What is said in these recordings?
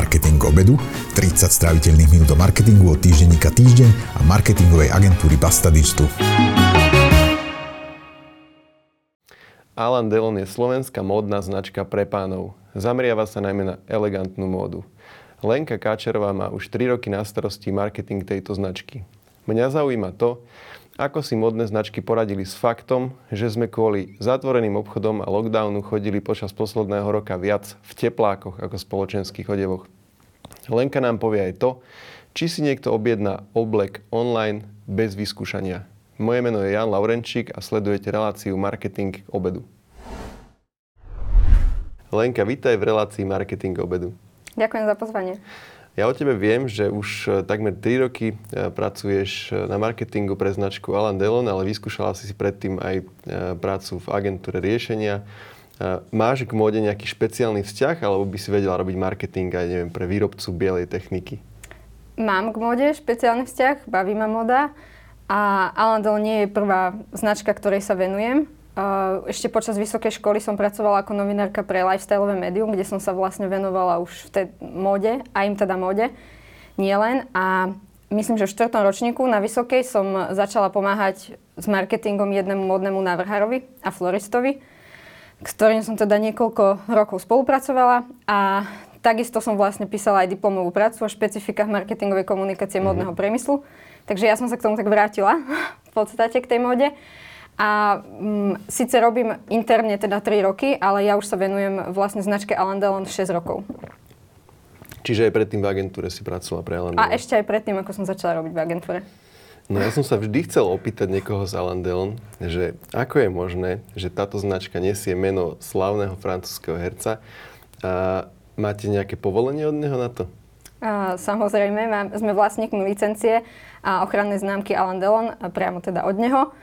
Marketing obedu, 30 stráviteľných minút o marketingu od týždenníka Týždeň a marketingovej agentúry Basta Digital. Alan Delon je slovenská módna značka pre pánov. Zameriava sa najmä na elegantnú módu. Lenka Káčerová má už 3 roky na starosti marketing tejto značky. Mňa zaujíma to, ako si modné značky poradili s faktom, že sme kvôli zatvoreným obchodom a lockdownu chodili počas posledného roka viac v teplákoch ako spoločenských odevoch. Lenka nám povie aj to, či si niekto objedná oblek online bez vyskúšania. Moje meno je Jan Laurenčík a sledujete reláciu Marketing k obedu. Lenka, vítaj v relácii Marketing k obedu. Ďakujem za pozvanie. Ja o tebe viem, že už e, takmer 3 roky e, pracuješ e, na marketingu pre značku Alan Delon, ale vyskúšala si si predtým aj prácu v agentúre riešenia. Máš k móde nejaký špeciálny vzťah, alebo by si vedela robiť marketing aj neviem, pre výrobcu bielej techniky? Mám k móde špeciálny vzťah, baví ma moda. A Alan Delon nie je prvá značka, ktorej sa venujem. Ešte počas vysokej školy som pracovala ako novinárka pre lifestyleové médium, kde som sa vlastne venovala už v tej móde, a im teda móde, nielen. A myslím, že v štvrtom ročníku na vysokej som začala pomáhať s marketingom jednému modnému návrhárovi a floristovi, s ktorým som teda niekoľko rokov spolupracovala a takisto som vlastne písala aj diplomovú prácu o špecifikách marketingovej komunikácie mm-hmm. modného priemyslu. Takže ja som sa k tomu tak vrátila v podstate k tej móde. A um, síce robím interne teda 3 roky, ale ja už sa venujem vlastne značke Alan Delon 6 rokov. Čiže aj predtým v agentúre si pracovala pre Alan Delon? A ešte aj predtým, ako som začala robiť v agentúre. No ja som sa vždy chcel opýtať niekoho z Alan Delon, že ako je možné, že táto značka nesie meno slavného francúzského herca a máte nejaké povolenie od neho na to? A, samozrejme, mám, sme vlastníkmi licencie a ochrannej známky Alan Delon, priamo teda od neho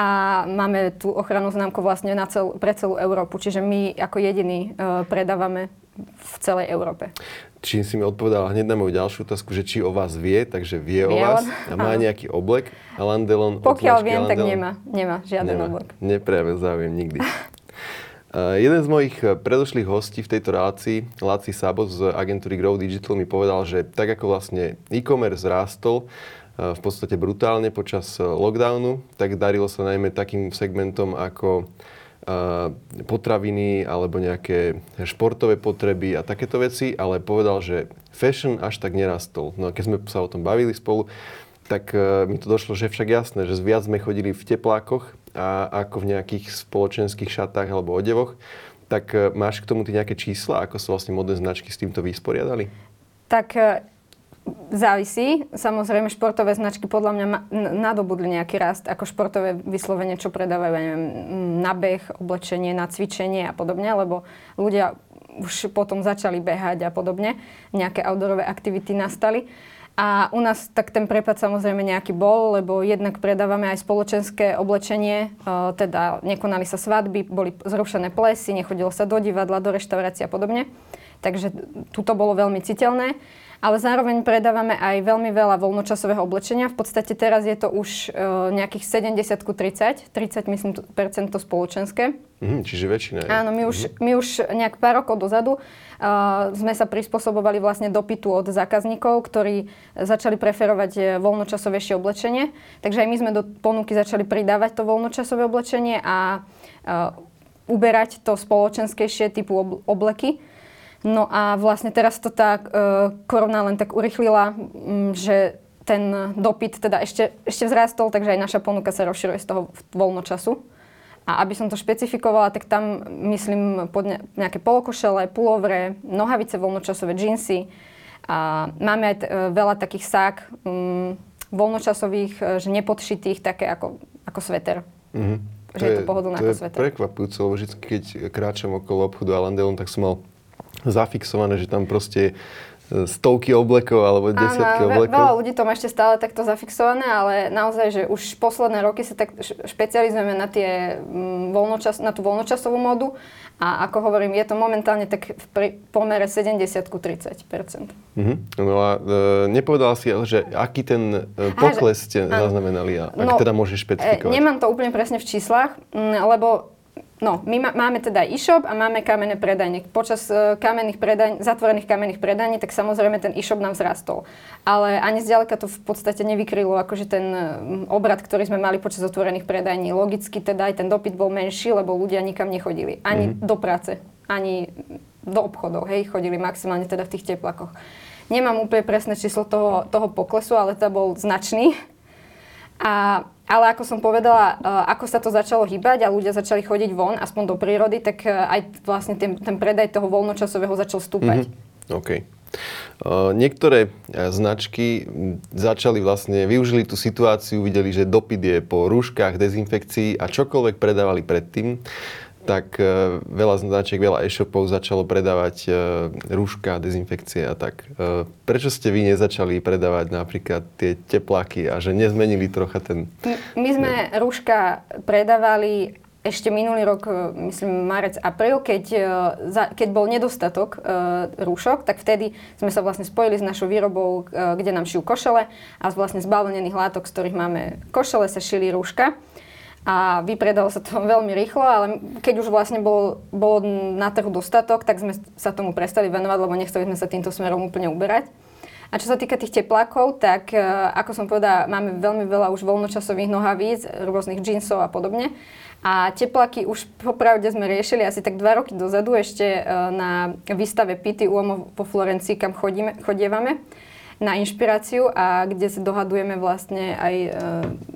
a máme tú ochrannú známku vlastne na cel, pre celú Európu, čiže my ako jediní uh, predávame v celej Európe. Čím si mi odpovedala hneď na moju ďalšiu otázku, že či o vás vie, takže vie, vie o vás a má áno. nejaký oblek. Delon, Pokiaľ viem, tak nemá. Nemá žiaden nemá. oblek. Neprejavil záujem nikdy. Uh, jeden z mojich eh, predošlých hostí v tejto relácii, Laci Sabo z agentúry Grow Digital, mi povedal, že tak ako vlastne e-commerce rástol, v podstate brutálne počas e, lockdownu, tak darilo sa najmä takým segmentom ako e, potraviny alebo nejaké športové potreby a takéto veci, ale povedal, že fashion až tak nerastol. No a keď sme sa o tom bavili spolu, tak e, mi to došlo, že však jasné, že viac sme chodili v teplákoch a ako v nejakých spoločenských šatách alebo odevoch. Tak máš k tomu ty nejaké čísla, ako sa vlastne modné značky s týmto vysporiadali? Tak Závisí. Samozrejme, športové značky podľa mňa nadobudli nejaký rast, ako športové vyslovene, čo predávajú neviem, na beh, oblečenie, na cvičenie a podobne, lebo ľudia už potom začali behať a podobne. Nejaké outdoorové aktivity nastali. A u nás tak ten prepad samozrejme nejaký bol, lebo jednak predávame aj spoločenské oblečenie, e, teda nekonali sa svadby, boli zrušené plesy, nechodilo sa do divadla, do reštaurácie a podobne. Takže tuto bolo veľmi citeľné ale zároveň predávame aj veľmi veľa voľnočasového oblečenia. V podstate teraz je to už uh, nejakých 70 ku 30, 30 myslím percent to spoločenské. Mm, čiže väčšina je. Áno, my už, mm. my už nejak pár rokov dozadu uh, sme sa prispôsobovali vlastne dopytu od zákazníkov, ktorí začali preferovať e, voľnočasovejšie oblečenie. Takže aj my sme do ponuky začali pridávať to voľnočasové oblečenie a uh, uberať to spoločenskejšie typu obleky. No a vlastne teraz to tá uh, korona len tak urychlila, že ten dopyt teda ešte, ešte vzrástol, takže aj naša ponuka sa rozširuje z toho voľnočasu. A aby som to špecifikovala, tak tam myslím pod ne, nejaké polokošele, pulovre, nohavice voľnočasové, džínsy. A máme aj t- e, veľa takých sák um, voľnočasových, e, že nepodšitých, také ako, ako sveter. Mm-hmm. Že to je, je to pohodlné ako sveter. To je prekvapujúce, lebo vždy, keď kráčam okolo obchodu Alan Delon, tak som mal zafixované, že tam proste stovky oblekov alebo desiatky Áno, oblekov. Veľa ľudí to má ešte stále takto zafixované, ale naozaj, že už posledné roky sa tak špecializujeme na, tie, mm, voľnočas, na tú voľnočasovú modu a ako hovorím, je to momentálne tak v pomere 70 ku 30 mm-hmm. No a e, nepovedala si, že aký ten e, pokles ste zaznamenali a ak no, teda môžeš e, špecifikovať? E, nemám to úplne presne v číslach, m, lebo No, my ma, máme teda e-shop a máme kamenné predajne. Počas uh, kamenných predaň, zatvorených kamenných predaní, tak samozrejme ten e-shop nám vzrastol. Ale ani zďaleka to v podstate nevykrylo akože ten uh, obrad, ktorý sme mali počas otvorených predajní. Logicky teda aj ten dopyt bol menší, lebo ľudia nikam nechodili. Ani mm-hmm. do práce, ani do obchodov, hej, chodili maximálne teda v tých teplakoch. Nemám úplne presné číslo toho, toho poklesu, ale to bol značný. A ale ako som povedala, eh, ako sa to začalo hýbať a ľudia začali chodiť von, aspoň do prírody, tak eh, aj vlastne ten, ten predaj toho voľnočasového začal stúpať. Mm-hmm. OK. Uh, niektoré značky začali vlastne, využili tú situáciu, videli, že dopyt je po rúškach, dezinfekcii a čokoľvek predávali predtým, tak uh, veľa značiek, veľa e-shopov začalo predávať uh, rúška, dezinfekcie a tak. Uh, prečo ste vy nezačali predávať napríklad tie tepláky a že nezmenili trocha ten... My sme ne. rúška predávali ešte minulý rok, myslím marec, apríl, keď, keď bol nedostatok rúšok, tak vtedy sme sa vlastne spojili s našou výrobou, kde nám šijú košele a z vlastne zbavlených látok, z ktorých máme košele, sa šili rúška a vypredalo sa to veľmi rýchlo, ale keď už vlastne bol, bol na trhu dostatok, tak sme sa tomu prestali venovať, lebo nechceli sme sa týmto smerom úplne uberať. A čo sa týka tých teplákov, tak e, ako som povedala, máme veľmi veľa už voľnočasových nohavíc, rôznych džínsov a podobne. A tepláky už popravde sme riešili asi tak dva roky dozadu ešte e, na výstave Pity Uomo po Florencii, kam chodíme, chodievame na inšpiráciu a kde sa dohadujeme vlastne aj e,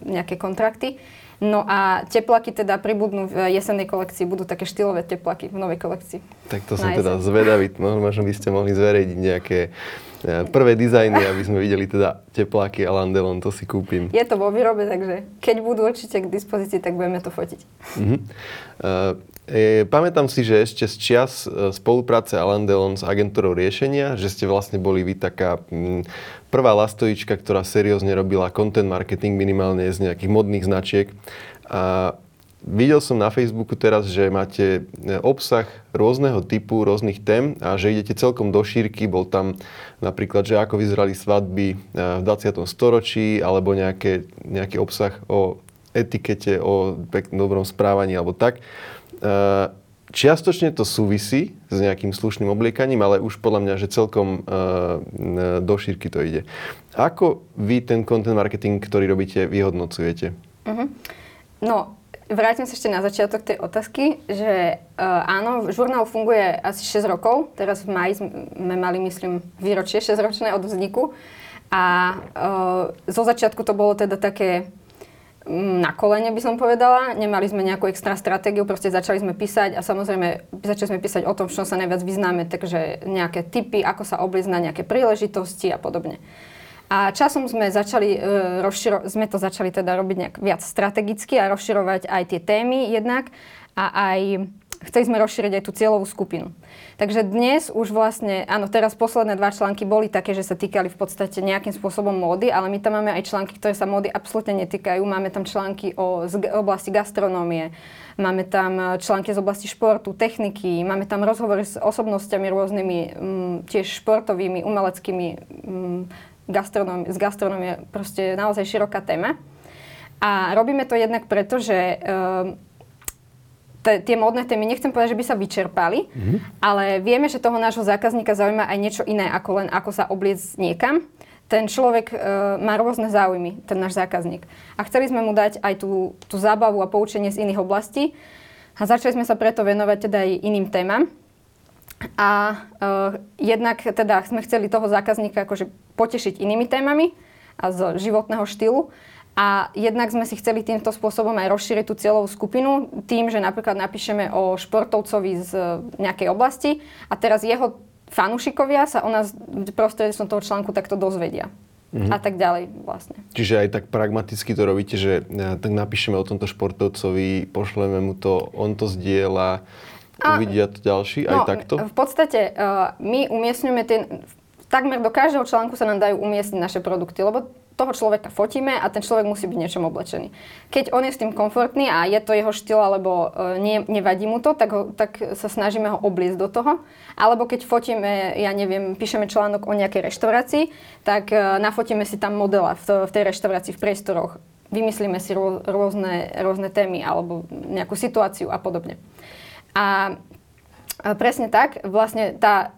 nejaké kontrakty. No a teplaky teda pribudnú v jesennej kolekcii, budú také štýlové teplaky v novej kolekcii. Tak to som teda zvedavý, no, možno by ste mohli zverejniť nejaké e, prvé dizajny, aby sme videli teda tepláky a Landelon, to si kúpim. Je to vo výrobe, takže keď budú určite k dispozícii, tak budeme to fotiť. Uh-huh. Uh, E, pamätám si, že ešte z čias e, spolupráce Alan s agentúrou riešenia, že ste vlastne boli vy taká m, prvá lastovička, ktorá seriózne robila content marketing minimálne z nejakých modných značiek. A videl som na Facebooku teraz, že máte e, obsah rôzneho typu, rôznych tém a že idete celkom do šírky. Bol tam napríklad, že ako vyzerali svadby v 20. storočí alebo nejaké, nejaký obsah o etikete, o peknom dobrom správaní alebo tak. Eh, čiastočne to súvisí s nejakým slušným obliekaním, ale už podľa mňa, že celkom uh, do šírky to ide. Ako vy ten content marketing, ktorý robíte, vyhodnocujete? Uh-huh. No, vrátim sa ešte na začiatok tej otázky, že uh, áno, žurnál funguje asi 6 rokov. Teraz v maji sme mali, myslím, výročie 6-ročné od vzniku. A uh, zo začiatku to bolo teda také na kolene by som povedala. Nemali sme nejakú extra stratégiu, proste začali sme písať a samozrejme začali sme písať o tom, čo sa najviac vyznáme, takže nejaké typy, ako sa obliecť na nejaké príležitosti a podobne. A časom sme začali, e, rozširo- sme to začali teda robiť nejak viac strategicky a rozširovať aj tie témy jednak a aj chceli sme rozšíriť aj tú cieľovú skupinu. Takže dnes už vlastne, áno, teraz posledné dva články boli také, že sa týkali v podstate nejakým spôsobom módy, ale my tam máme aj články, ktoré sa módy absolútne netýkajú. Máme tam články o z oblasti gastronómie, máme tam e, články z oblasti športu, techniky, máme tam rozhovory s osobnostiami rôznymi, m, tiež športovými, umeleckými, m, mm, z gastronómie, proste naozaj široká téma. A robíme to jednak preto, že um, tie módne témy, nechcem povedať, že by sa vyčerpali, mm-hmm. ale vieme, že toho nášho zákazníka zaujíma aj niečo iné, ako len ako sa obliecť niekam. Ten človek e, má rôzne záujmy, ten náš zákazník. A chceli sme mu dať aj tú, tú zábavu a poučenie z iných oblastí. A začali sme sa preto venovať teda aj iným témam. A e, jednak teda sme chceli toho zákazníka akože potešiť inými témami a z životného štýlu. A jednak sme si chceli týmto spôsobom aj rozšíriť tú cieľovú skupinu tým, že napríklad napíšeme o športovcovi z e, nejakej oblasti a teraz jeho fanúšikovia sa o nás prostredníctvom toho článku takto dozvedia. Mm-hmm. A tak ďalej vlastne. Čiže aj tak pragmaticky to robíte, že e, tak napíšeme o tomto športovcovi, pošleme mu to, on to zdieľa, a, uvidia to ďalší, no, aj takto? V podstate uh, my umiestňujeme ten, takmer do každého článku sa nám dajú umiestniť naše produkty, lebo toho človeka fotíme a ten človek musí byť niečom oblečený. Keď on je s tým komfortný a je to jeho štýl alebo e, nie, nevadí mu to, tak, ho, tak sa snažíme ho obliecť do toho. Alebo keď fotíme, ja neviem, píšeme článok o nejakej reštaurácii, tak e, nafotíme si tam modela v, v tej reštaurácii, v priestoroch vymyslíme si rô, rôzne, rôzne témy alebo nejakú situáciu a podobne. A presne tak, vlastne tá,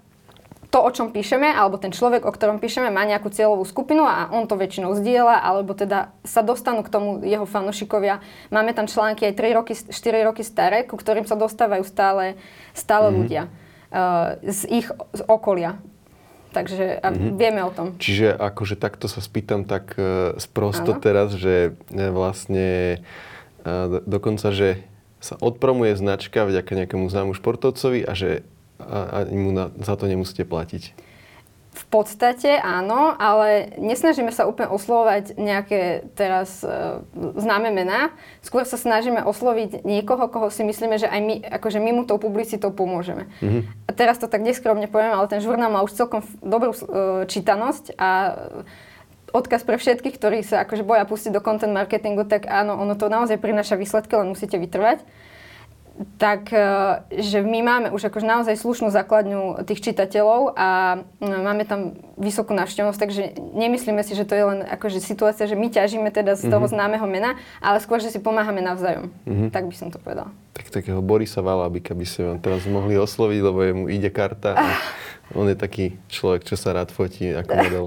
to, o čom píšeme, alebo ten človek, o ktorom píšeme, má nejakú cieľovú skupinu a on to väčšinou zdieľa, alebo teda sa dostanú k tomu jeho fanúšikovia. Máme tam články aj 3 roky, 4 roky staré, ku ktorým sa dostávajú stále, stále mm. ľudia uh, z ich z okolia. Takže mm-hmm. vieme o tom. Čiže akože takto sa spýtam tak uh, sprosto ano. teraz, že uh, vlastne uh, dokonca, že sa odpromuje značka vďaka nejakému známu športovcovi a že a, a mu na, za to nemusíte platiť. V podstate áno, ale nesnažíme sa úplne oslovať nejaké teraz e, známe mená. Skôr sa snažíme osloviť niekoho, koho si myslíme, že aj my, akože my mu tou publicitou pomôžeme. Mm-hmm. A teraz to tak neskromne poviem, ale ten žurnál má už celkom dobrú e, čítanosť a odkaz pre všetkých, ktorí sa akože boja pustiť do content marketingu, tak áno, ono to naozaj prináša výsledky, len musíte vytrvať tak e, že my máme už akože naozaj slušnú základňu tých čitateľov a e, máme tam vysokú návštevnosť, takže nemyslíme si, že to je len akože situácia, že my ťažíme teda z toho mm-hmm. známeho mena, ale skôr, že si pomáhame navzájom. Mm-hmm. Tak by som to povedala. Tak takého Borisa Valabika by ste vám teraz mohli osloviť, lebo jemu ide karta a on je taký človek, čo sa rád fotí ako model.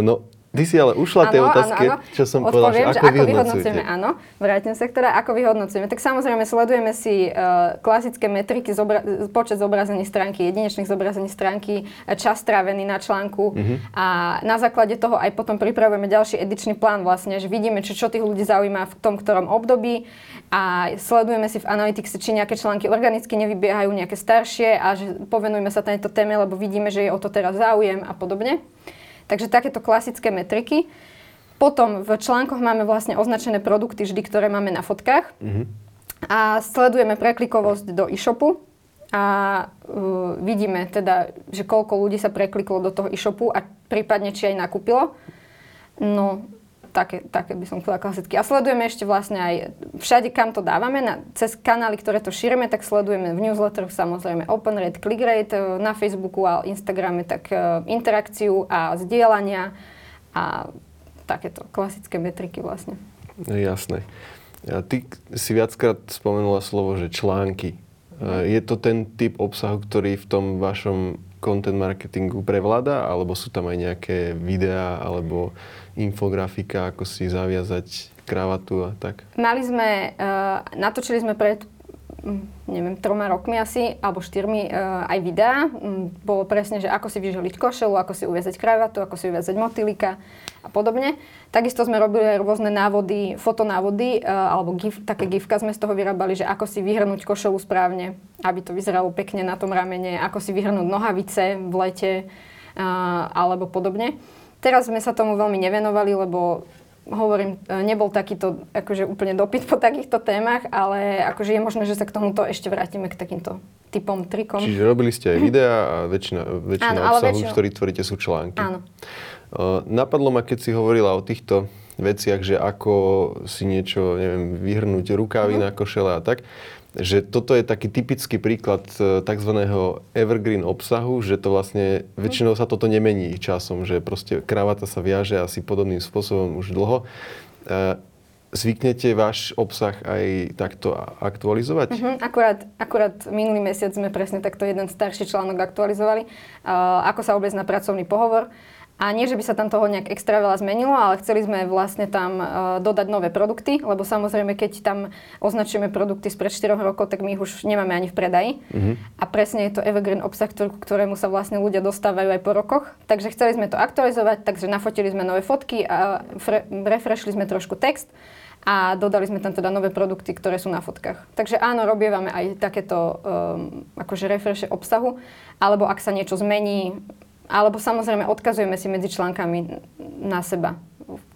No, Ty si ale ušla tej otázke, ano, ano. čo som Odpoviem, povedal, že ako, ako vyhodnocujeme. Áno, vrátim sa k teda, ako vyhodnocujeme. Tak samozrejme sledujeme si uh, klasické metriky, zobra- počet zobrazení stránky, jedinečných zobrazení stránky, čas strávený na článku uh-huh. a na základe toho aj potom pripravujeme ďalší edičný plán vlastne, že vidíme, čo, čo tých ľudí zaujíma v tom, ktorom období a sledujeme si v Analytics, či nejaké články organicky nevybiehajú, nejaké staršie a že povenujeme sa tejto téme, lebo vidíme, že je o to teraz záujem a podobne. Takže takéto klasické metriky. Potom v článkoch máme vlastne označené produkty vždy, ktoré máme na fotkách. Mm-hmm. A sledujeme preklikovosť do e-shopu a uh, vidíme teda, že koľko ľudí sa prekliklo do toho e-shopu a prípadne či aj nakúpilo. No, také, také by som povedala klasicky. A sledujeme ešte vlastne aj všade, kam to dávame, na, cez kanály, ktoré to šírime, tak sledujeme v newsletteroch samozrejme open rate, click rate, e, na Facebooku a Instagrame tak e, interakciu a zdieľania a takéto klasické metriky vlastne. Jasné. A ty si viackrát spomenula slovo, že články. E, je to ten typ obsahu, ktorý v tom vašom content marketingu prevláda, alebo sú tam aj nejaké videá, alebo infografika, ako si zaviazať kravatu a tak? Mali sme, uh, natočili sme pred mm, neviem, troma rokmi asi, alebo štyrmi uh, aj videá. Um, bolo presne, že ako si vyželiť košelu, ako si uviazať kravatu, ako si uviazať motýlika a podobne. Takisto sme robili aj rôzne návody, fotonávody, uh, alebo gif, také gifka sme z toho vyrábali, že ako si vyhrnúť košelu správne, aby to vyzeralo pekne na tom ramene, ako si vyhrnúť nohavice v lete, uh, alebo podobne. Teraz sme sa tomu veľmi nevenovali, lebo hovorím, e, nebol takýto akože úplne dopyt po takýchto témach, ale akože je možné, že sa k tomuto ešte vrátime k takýmto typom, trikom. Čiže robili ste aj videá a väčšina, väčšina Áno, obsahu, väčšinu... ktorý tvoríte, sú články. Áno. Uh, napadlo ma, keď si hovorila o týchto veciach, že ako si niečo, neviem, vyhrnúť rukávy uh-huh. na košele a tak že toto je taký typický príklad e, tzv. evergreen obsahu, že to vlastne, väčšinou sa toto nemení časom, že proste kravata sa viaže asi podobným spôsobom už dlho. E, zvyknete váš obsah aj takto aktualizovať? Uh-huh. Akurát, akurát minulý mesiac sme presne takto jeden starší článok aktualizovali. Uh, ako sa obliecť na pracovný pohovor. A nie, že by sa tam toho nejak extra veľa zmenilo, ale chceli sme vlastne tam uh, dodať nové produkty, lebo samozrejme, keď tam označujeme produkty spred 4 rokov, tak my ich už nemáme ani v predaji. Mm-hmm. A presne je to evergreen obsah, ktorý, ktorému sa vlastne ľudia dostávajú aj po rokoch. Takže chceli sme to aktualizovať, takže nafotili sme nové fotky a fre- refreshli sme trošku text a dodali sme tam teda nové produkty, ktoré sú na fotkách. Takže áno, robievame aj takéto um, akože refreshe obsahu, alebo ak sa niečo zmení, alebo samozrejme odkazujeme si medzi článkami na seba.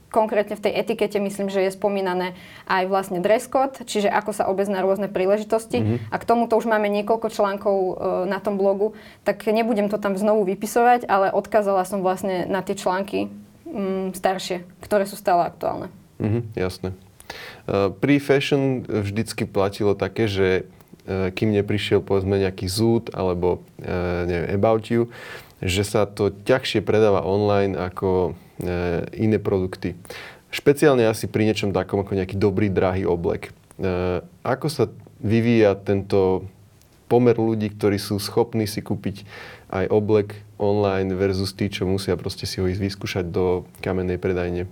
Konkrétne v tej etikete myslím, že je spomínané aj vlastne dress code, čiže ako sa obez na rôzne príležitosti. Mm-hmm. A k tomuto už máme niekoľko článkov e, na tom blogu, tak nebudem to tam znovu vypisovať, ale odkázala som vlastne na tie články mm, staršie, ktoré sú stále aktuálne. Mm-hmm, jasné. Uh, pri fashion vždycky platilo také, že uh, kým neprišiel povedzme nejaký zúd alebo uh, neviem, about you, že sa to ťažšie predáva online ako iné produkty. špeciálne asi pri niečom takom ako nejaký dobrý, drahý oblek. Ako sa vyvíja tento pomer ľudí, ktorí sú schopní si kúpiť aj oblek online versus tí, čo musia proste si ho ísť vyskúšať do kamennej predajne?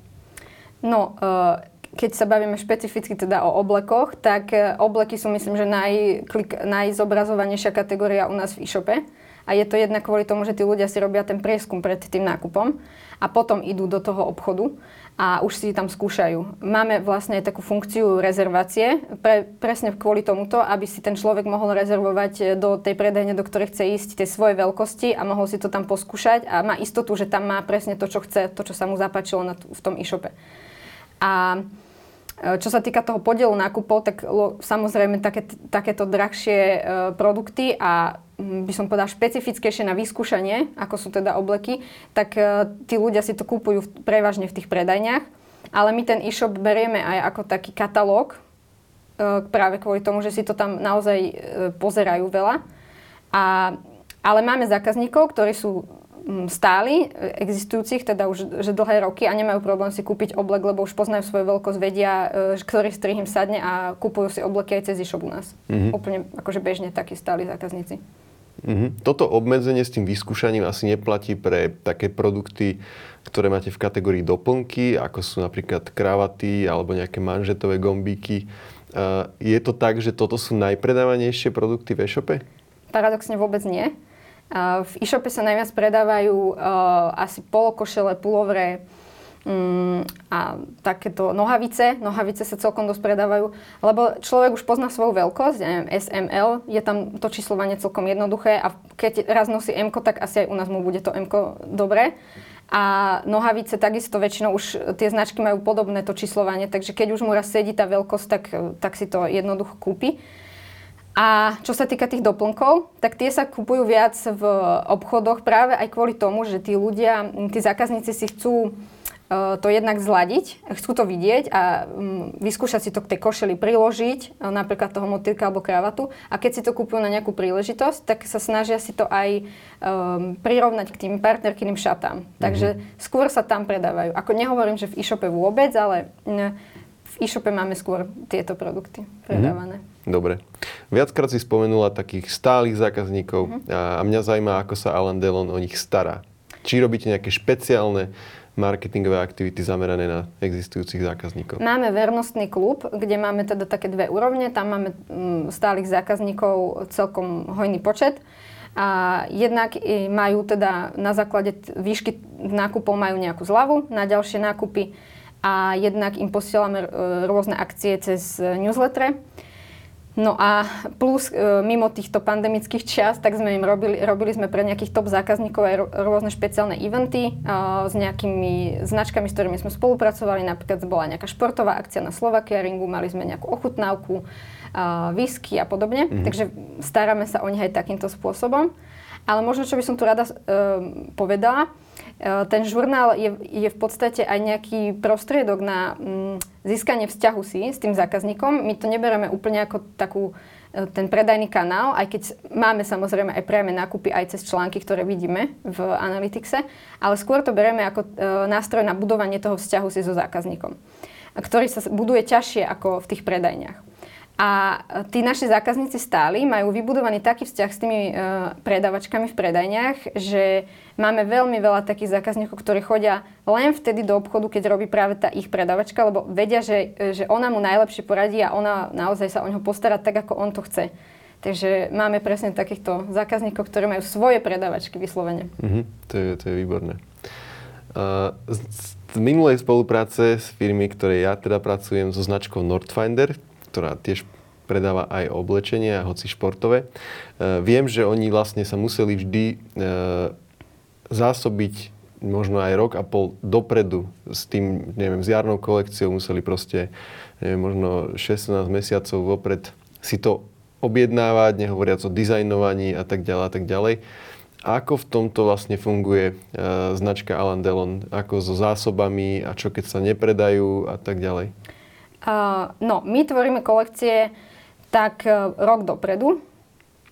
No, uh keď sa bavíme špecificky teda o oblekoch, tak e, obleky sú myslím, že naj, klik, najzobrazovanejšia kategória u nás v e-shope. A je to jednak kvôli tomu, že tí ľudia si robia ten prieskum pred tým nákupom a potom idú do toho obchodu a už si tam skúšajú. Máme vlastne takú funkciu rezervácie, pre, presne kvôli tomuto, aby si ten človek mohol rezervovať do tej predajne, do ktorej chce ísť, tej svojej veľkosti a mohol si to tam poskúšať a má istotu, že tam má presne to, čo chce, to, čo sa mu zapáčilo na, v tom e-shope. A E, čo sa týka toho podielu nákupov, tak lo, samozrejme také, takéto drahšie e, produkty a by som povedala špecifickejšie na vyskúšanie, ako sú teda obleky, tak e, tí ľudia si to kúpujú prevažne v tých predajniach. Ale my ten e-shop berieme aj ako taký katalóg, e, práve kvôli tomu, že si to tam naozaj e, pozerajú veľa. A, ale máme zákazníkov, ktorí sú stáli, e, existujúcich, teda už že dlhé roky a nemajú problém si kúpiť oblek, lebo už poznajú svoju veľkosť, vedia, e, ktorý strih im sadne a kúpujú si obleky aj cez e-shop u nás. Mm-hmm. Úplne akože bežne takí stáli zákazníci. Mm-hmm. Toto obmedzenie s tým vyskúšaním asi neplatí pre také produkty, ktoré máte v kategórii doplnky, ako sú napríklad kravaty alebo nejaké manžetové gombíky. Uh, je to tak, že toto sú najpredávanejšie produkty v e-shope? Paradoxne vôbec nie. V e-shope sa najviac predávajú uh, asi polokošele, pulovre um, a takéto nohavice. Nohavice sa celkom dosť predávajú, lebo človek už pozná svoju veľkosť, neviem, SML, je tam to číslovanie celkom jednoduché a keď raz nosí M, tak asi aj u nás mu bude to M dobré. A nohavice takisto väčšinou už tie značky majú podobné to číslovanie, takže keď už mu raz sedí tá veľkosť, tak, tak si to jednoducho kúpi. A čo sa týka tých doplnkov, tak tie sa kupujú viac v obchodoch práve aj kvôli tomu, že tí ľudia, tí zákazníci si chcú e, to jednak zladiť, chcú to vidieť a mm, vyskúšať si to k tej košeli priložiť, e, napríklad toho motýlka alebo kravatu. A keď si to kúpujú na nejakú príležitosť, tak sa snažia si to aj um, prirovnať k tým partnerkyným šatám. Mm-hmm. Takže skôr sa tam predávajú. Ako nehovorím, že v e-shope vôbec, ale v e-shope máme skôr tieto produkty predávané. Mm-hmm. Dobre. Viackrát si spomenula takých stálych zákazníkov uh-huh. a mňa zaujíma, ako sa Alan Delon o nich stará. Či robíte nejaké špeciálne marketingové aktivity zamerané na existujúcich zákazníkov? Máme vernostný klub, kde máme teda také dve úrovne. Tam máme mm, stálych zákazníkov celkom hojný počet. A jednak majú teda na základe výšky nákupov majú nejakú zľavu na ďalšie nákupy a jednak im posielame e, rôzne akcie cez newsletter. No a plus e, mimo týchto pandemických čias, tak sme im robili, robili sme pre nejakých top zákazníkov aj rôzne špeciálne eventy e, s nejakými značkami, s ktorými sme spolupracovali. Napríklad bola nejaká športová akcia na Slovakia Ringu, mali sme nejakú ochutnávku, e, whisky a podobne. Mm-hmm. Takže staráme sa o nich aj takýmto spôsobom. Ale možno, čo by som tu rada povedala, ten žurnál je, je v podstate aj nejaký prostriedok na mm, získanie vzťahu si s tým zákazníkom. My to nebereme úplne ako takú e, ten predajný kanál, aj keď máme samozrejme aj priame nákupy aj cez články, ktoré vidíme v Analyticse, ale skôr to bereme ako e, nástroj na budovanie toho vzťahu si so zákazníkom, ktorý sa buduje ťažšie ako v tých predajniach. A tí naši zákazníci stáli, majú vybudovaný taký vzťah s tými e, predavačkami v predajniach, že máme veľmi veľa takých zákazníkov, ktorí chodia len vtedy do obchodu, keď robí práve tá ich predavačka, lebo vedia, že, že ona mu najlepšie poradí a ona naozaj sa o neho postará tak, ako on to chce. Takže máme presne takýchto zákazníkov, ktorí majú svoje predavačky vyslovene. Mm-hmm, to, je, to je výborné. Uh, z, z minulej spolupráce s firmy, ktorej ja teda pracujem so značkou Nordfinder, ktorá tiež predáva aj oblečenie, hoci športové. E, viem, že oni vlastne sa museli vždy e, zásobiť možno aj rok a pol dopredu s tým, neviem, s jarnou kolekciou museli proste, neviem, možno 16 mesiacov vopred si to objednávať, nehovoriac o dizajnovaní a tak ďalej a tak ďalej. Ako v tomto vlastne funguje e, značka Alan Delon? Ako so zásobami a čo keď sa nepredajú a tak ďalej? No, my tvoríme kolekcie tak uh, rok dopredu,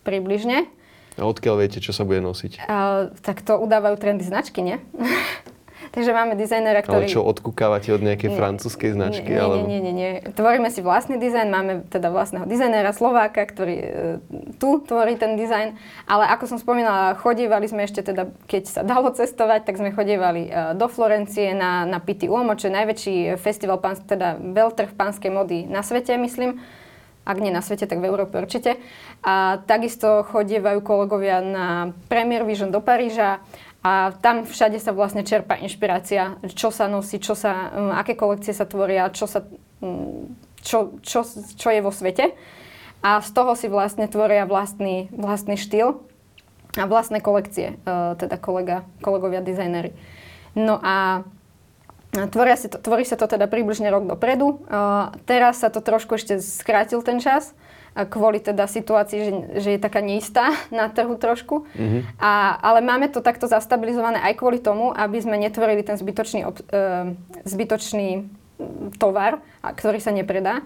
približne. A odkiaľ viete, čo sa bude nosiť? Tak to udávajú trendy značky, nie? Takže máme dizajnera, ktorý... Ale čo, odkúkávate od nejakej francúzskej značky? Nie, alebo... nie, nie, nie, nie. Tvoríme si vlastný dizajn, máme teda vlastného dizajnera Slováka, ktorý e, tu tvorí ten dizajn. Ale ako som spomínala, chodievali sme ešte teda, keď sa dalo cestovať, tak sme chodievali e, do Florencie na, na Pitti Uomo, čo je najväčší festival, pán, teda veľtrh pánskej mody na svete, myslím ak nie na svete, tak v Európe určite. A takisto chodievajú kolegovia na Premier Vision do Paríža a tam všade sa vlastne čerpa inšpirácia, čo sa nosí, čo sa, um, aké kolekcie sa tvoria, čo, sa, um, čo, čo, čo je vo svete. A z toho si vlastne tvoria vlastný, vlastný štýl a vlastné kolekcie, uh, teda kolega, kolegovia dizajnery. No a Tvoria si to, tvorí sa to teda približne rok dopredu. Uh, teraz sa to trošku ešte skrátil ten čas, kvôli teda situácii, že, že je taká neistá na trhu trošku. Mm-hmm. A, ale máme to takto zastabilizované aj kvôli tomu, aby sme netvorili ten zbytočný, uh, zbytočný tovar, ktorý sa nepredá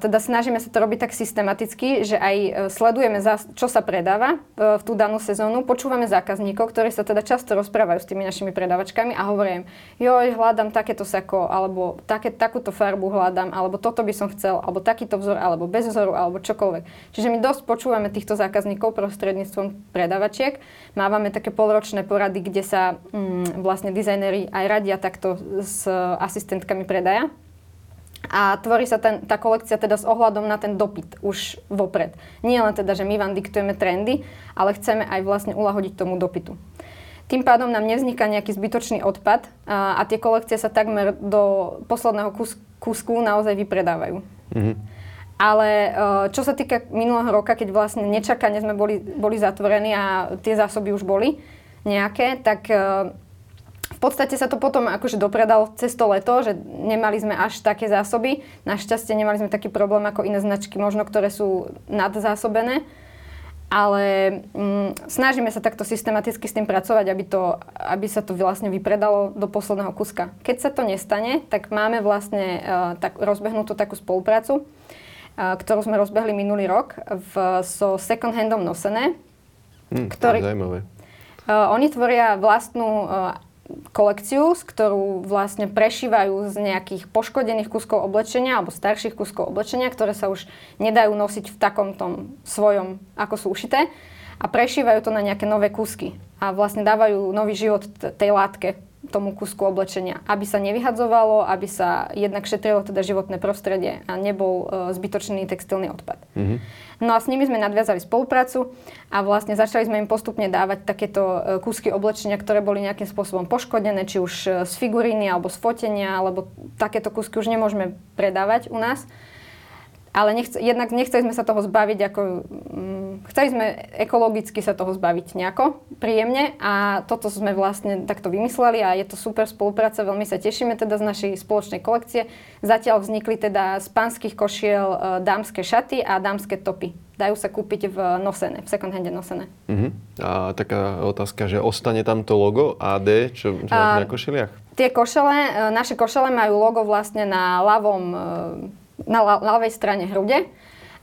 teda snažíme sa to robiť tak systematicky, že aj e, sledujeme, čo sa predáva e, v tú danú sezónu, počúvame zákazníkov, ktorí sa teda často rozprávajú s tými našimi predávačkami a hovoria im, joj, hľadám takéto sako, alebo také, takúto farbu hľadám, alebo toto by som chcel, alebo takýto vzor, alebo bez vzoru, alebo čokoľvek. Čiže my dosť počúvame týchto zákazníkov prostredníctvom predávačiek. Mávame také polročné porady, kde sa mm, vlastne dizajneri aj radia takto s asistentkami predaja a tvorí sa ten, tá kolekcia teda s ohľadom na ten dopyt už vopred. Nie len teda, že my vám diktujeme trendy, ale chceme aj vlastne ulahodiť tomu dopytu. Tým pádom nám nevzniká nejaký zbytočný odpad a, a tie kolekcie sa takmer do posledného kus, kusku naozaj vypredávajú. Mm-hmm. Ale e, čo sa týka minulého roka, keď vlastne nečakane sme boli, boli zatvorení a tie zásoby už boli nejaké, tak e, podstate sa to potom akože dopredal cez to leto, že nemali sme až také zásoby. Našťastie nemali sme taký problém ako iné značky, možno ktoré sú nadzásobené. Ale mm, snažíme sa takto systematicky s tým pracovať, aby, to, aby sa to vlastne vypredalo do posledného kuska. Keď sa to nestane, tak máme vlastne uh, tak, rozbehnutú takú spoluprácu, uh, ktorú sme rozbehli minulý rok v, so second handom nosené. Hmm, ktorý, zaujímavé. Uh, oni tvoria vlastnú uh, kolekciu, z ktorú vlastne prešívajú z nejakých poškodených kuskov oblečenia alebo starších kuskov oblečenia, ktoré sa už nedajú nosiť v takom tom svojom, ako sú ušité a prešívajú to na nejaké nové kusky a vlastne dávajú nový život tej látke tomu kusku oblečenia, aby sa nevyhadzovalo, aby sa jednak šetrilo teda životné prostredie a nebol e, zbytočný textilný odpad. Mm-hmm. No a s nimi sme nadviazali spoluprácu a vlastne začali sme im postupne dávať takéto e, kúsky oblečenia, ktoré boli nejakým spôsobom poškodené, či už e, z figuríny alebo z fotenia, alebo takéto kúsky už nemôžeme predávať u nás ale nechce, jednak nechceli sme sa toho zbaviť ako... Mm, chceli sme ekologicky sa toho zbaviť nejako, príjemne a toto sme vlastne takto vymysleli a je to super spolupráca, veľmi sa tešíme teda z našej spoločnej kolekcie. Zatiaľ vznikli teda z pánskych košiel e, dámske šaty a dámske topy. Dajú sa kúpiť v nosené, v second hande nosené. Uh-huh. A taká otázka, že ostane tam to logo AD, čo, čo máte na košeliach? Tie košele, e, naše košele majú logo vlastne na ľavom e, na ľavej strane hrude.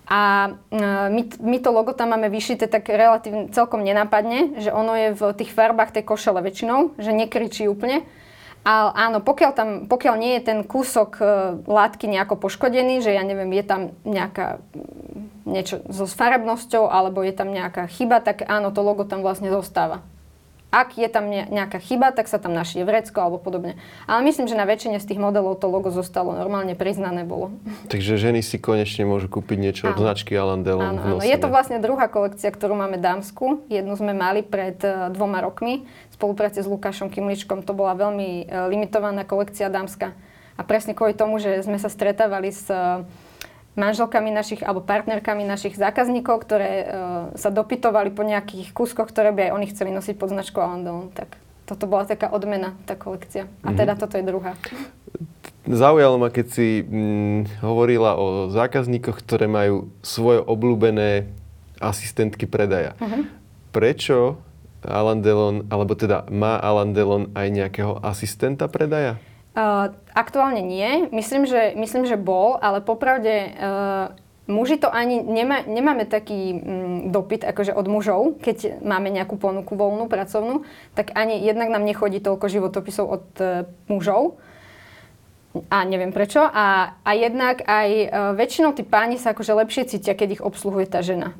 A e, my, my to logo tam máme vyšité tak relatívne celkom nenápadne, že ono je v tých farbách tej košele väčšinou, že nekričí úplne. A áno, pokiaľ, tam, pokiaľ nie je ten kúsok e, látky nejako poškodený, že ja neviem, je tam nejaká niečo so farebnosťou alebo je tam nejaká chyba, tak áno, to logo tam vlastne zostáva. Ak je tam nejaká chyba, tak sa tam našie vrecko alebo podobne. Ale myslím, že na väčšine z tých modelov to logo zostalo normálne priznané bolo. Takže ženy si konečne môžu kúpiť niečo od značky Alan Delon áno, áno. Je to vlastne druhá kolekcia, ktorú máme dámsku. Jednu sme mali pred uh, dvoma rokmi v spolupráci s Lukášom Kimličkom. To bola veľmi uh, limitovaná kolekcia dámska. A presne kvôli tomu, že sme sa stretávali s uh, manželkami našich alebo partnerkami našich zákazníkov, ktoré uh, sa dopytovali po nejakých kúskoch, ktoré by aj oni chceli nosiť pod značkou Alandon. Tak toto bola taká odmena, tá kolekcia. A mm-hmm. teda toto je druhá. Zaujalo ma, keď si mm, hovorila o zákazníkoch, ktoré majú svoje obľúbené asistentky predaja. Mm-hmm. Prečo Alan Delon, alebo teda má Alan Delon aj nejakého asistenta predaja? Uh, aktuálne nie. Myslím že, myslím, že bol, ale popravde uh, Muži to ani nemá, nemáme taký mm, dopyt akože od mužov, keď máme nejakú ponuku voľnú, pracovnú, tak ani jednak nám nechodí toľko životopisov od e, mužov. A neviem prečo. A, a jednak aj e, väčšinou tí páni sa akože lepšie cítia, keď ich obsluhuje tá žena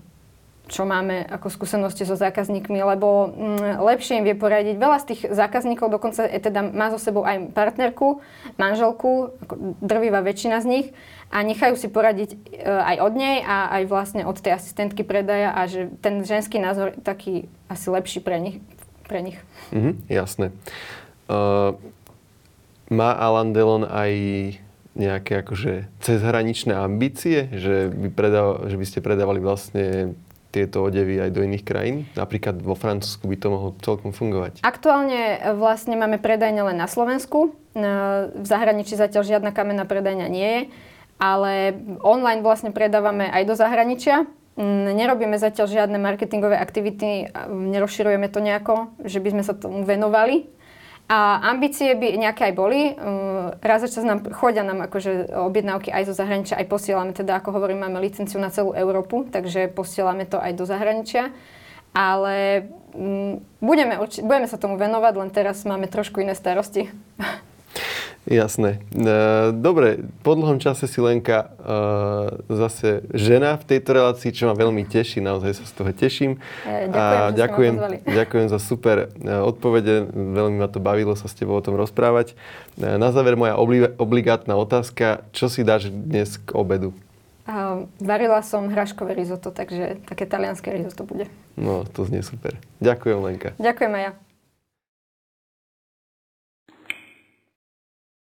čo máme ako skúsenosti so zákazníkmi, lebo mm, lepšie im vie poradiť. Veľa z tých zákazníkov dokonca e, teda má so sebou aj partnerku, manželku, ako drvivá väčšina z nich a nechajú si poradiť e, aj od nej a aj vlastne od tej asistentky predaja a že ten ženský názor je taký asi lepší pre nich. Pre nich. Mhm, jasné. Uh, má Alan Delon aj nejaké akože cezhraničné ambície, že by, predával, že by ste predávali vlastne tieto odevy aj do iných krajín? Napríklad vo Francúzsku by to mohlo celkom fungovať. Aktuálne e, vlastne máme predajne len na Slovensku. E, v zahraničí zatiaľ žiadna kamenná predajňa nie je, ale online vlastne predávame aj do zahraničia. Mm, nerobíme zatiaľ žiadne marketingové aktivity, nerozširujeme to nejako, že by sme sa tomu venovali, a ambície by nejaké aj boli. Mm, raz čas nám chodia nám akože objednávky aj zo zahraničia, aj posielame teda, ako hovorím, máme licenciu na celú Európu, takže posielame to aj do zahraničia. Ale mm, budeme, budeme sa tomu venovať, len teraz máme trošku iné starosti. Jasné. E, dobre, po dlhom čase si Lenka e, zase žena v tejto relácii, čo ma veľmi teší, naozaj sa z toho teším. E, ďakujem, a ďakujem, ďakujem za super odpovede, veľmi ma to bavilo sa s tebou o tom rozprávať. Na záver moja obligátna otázka, čo si dáš dnes k obedu? Varila som hraškové risotto, takže také talianské risotto bude. No, to znie super. Ďakujem, Lenka. Ďakujem aj ja.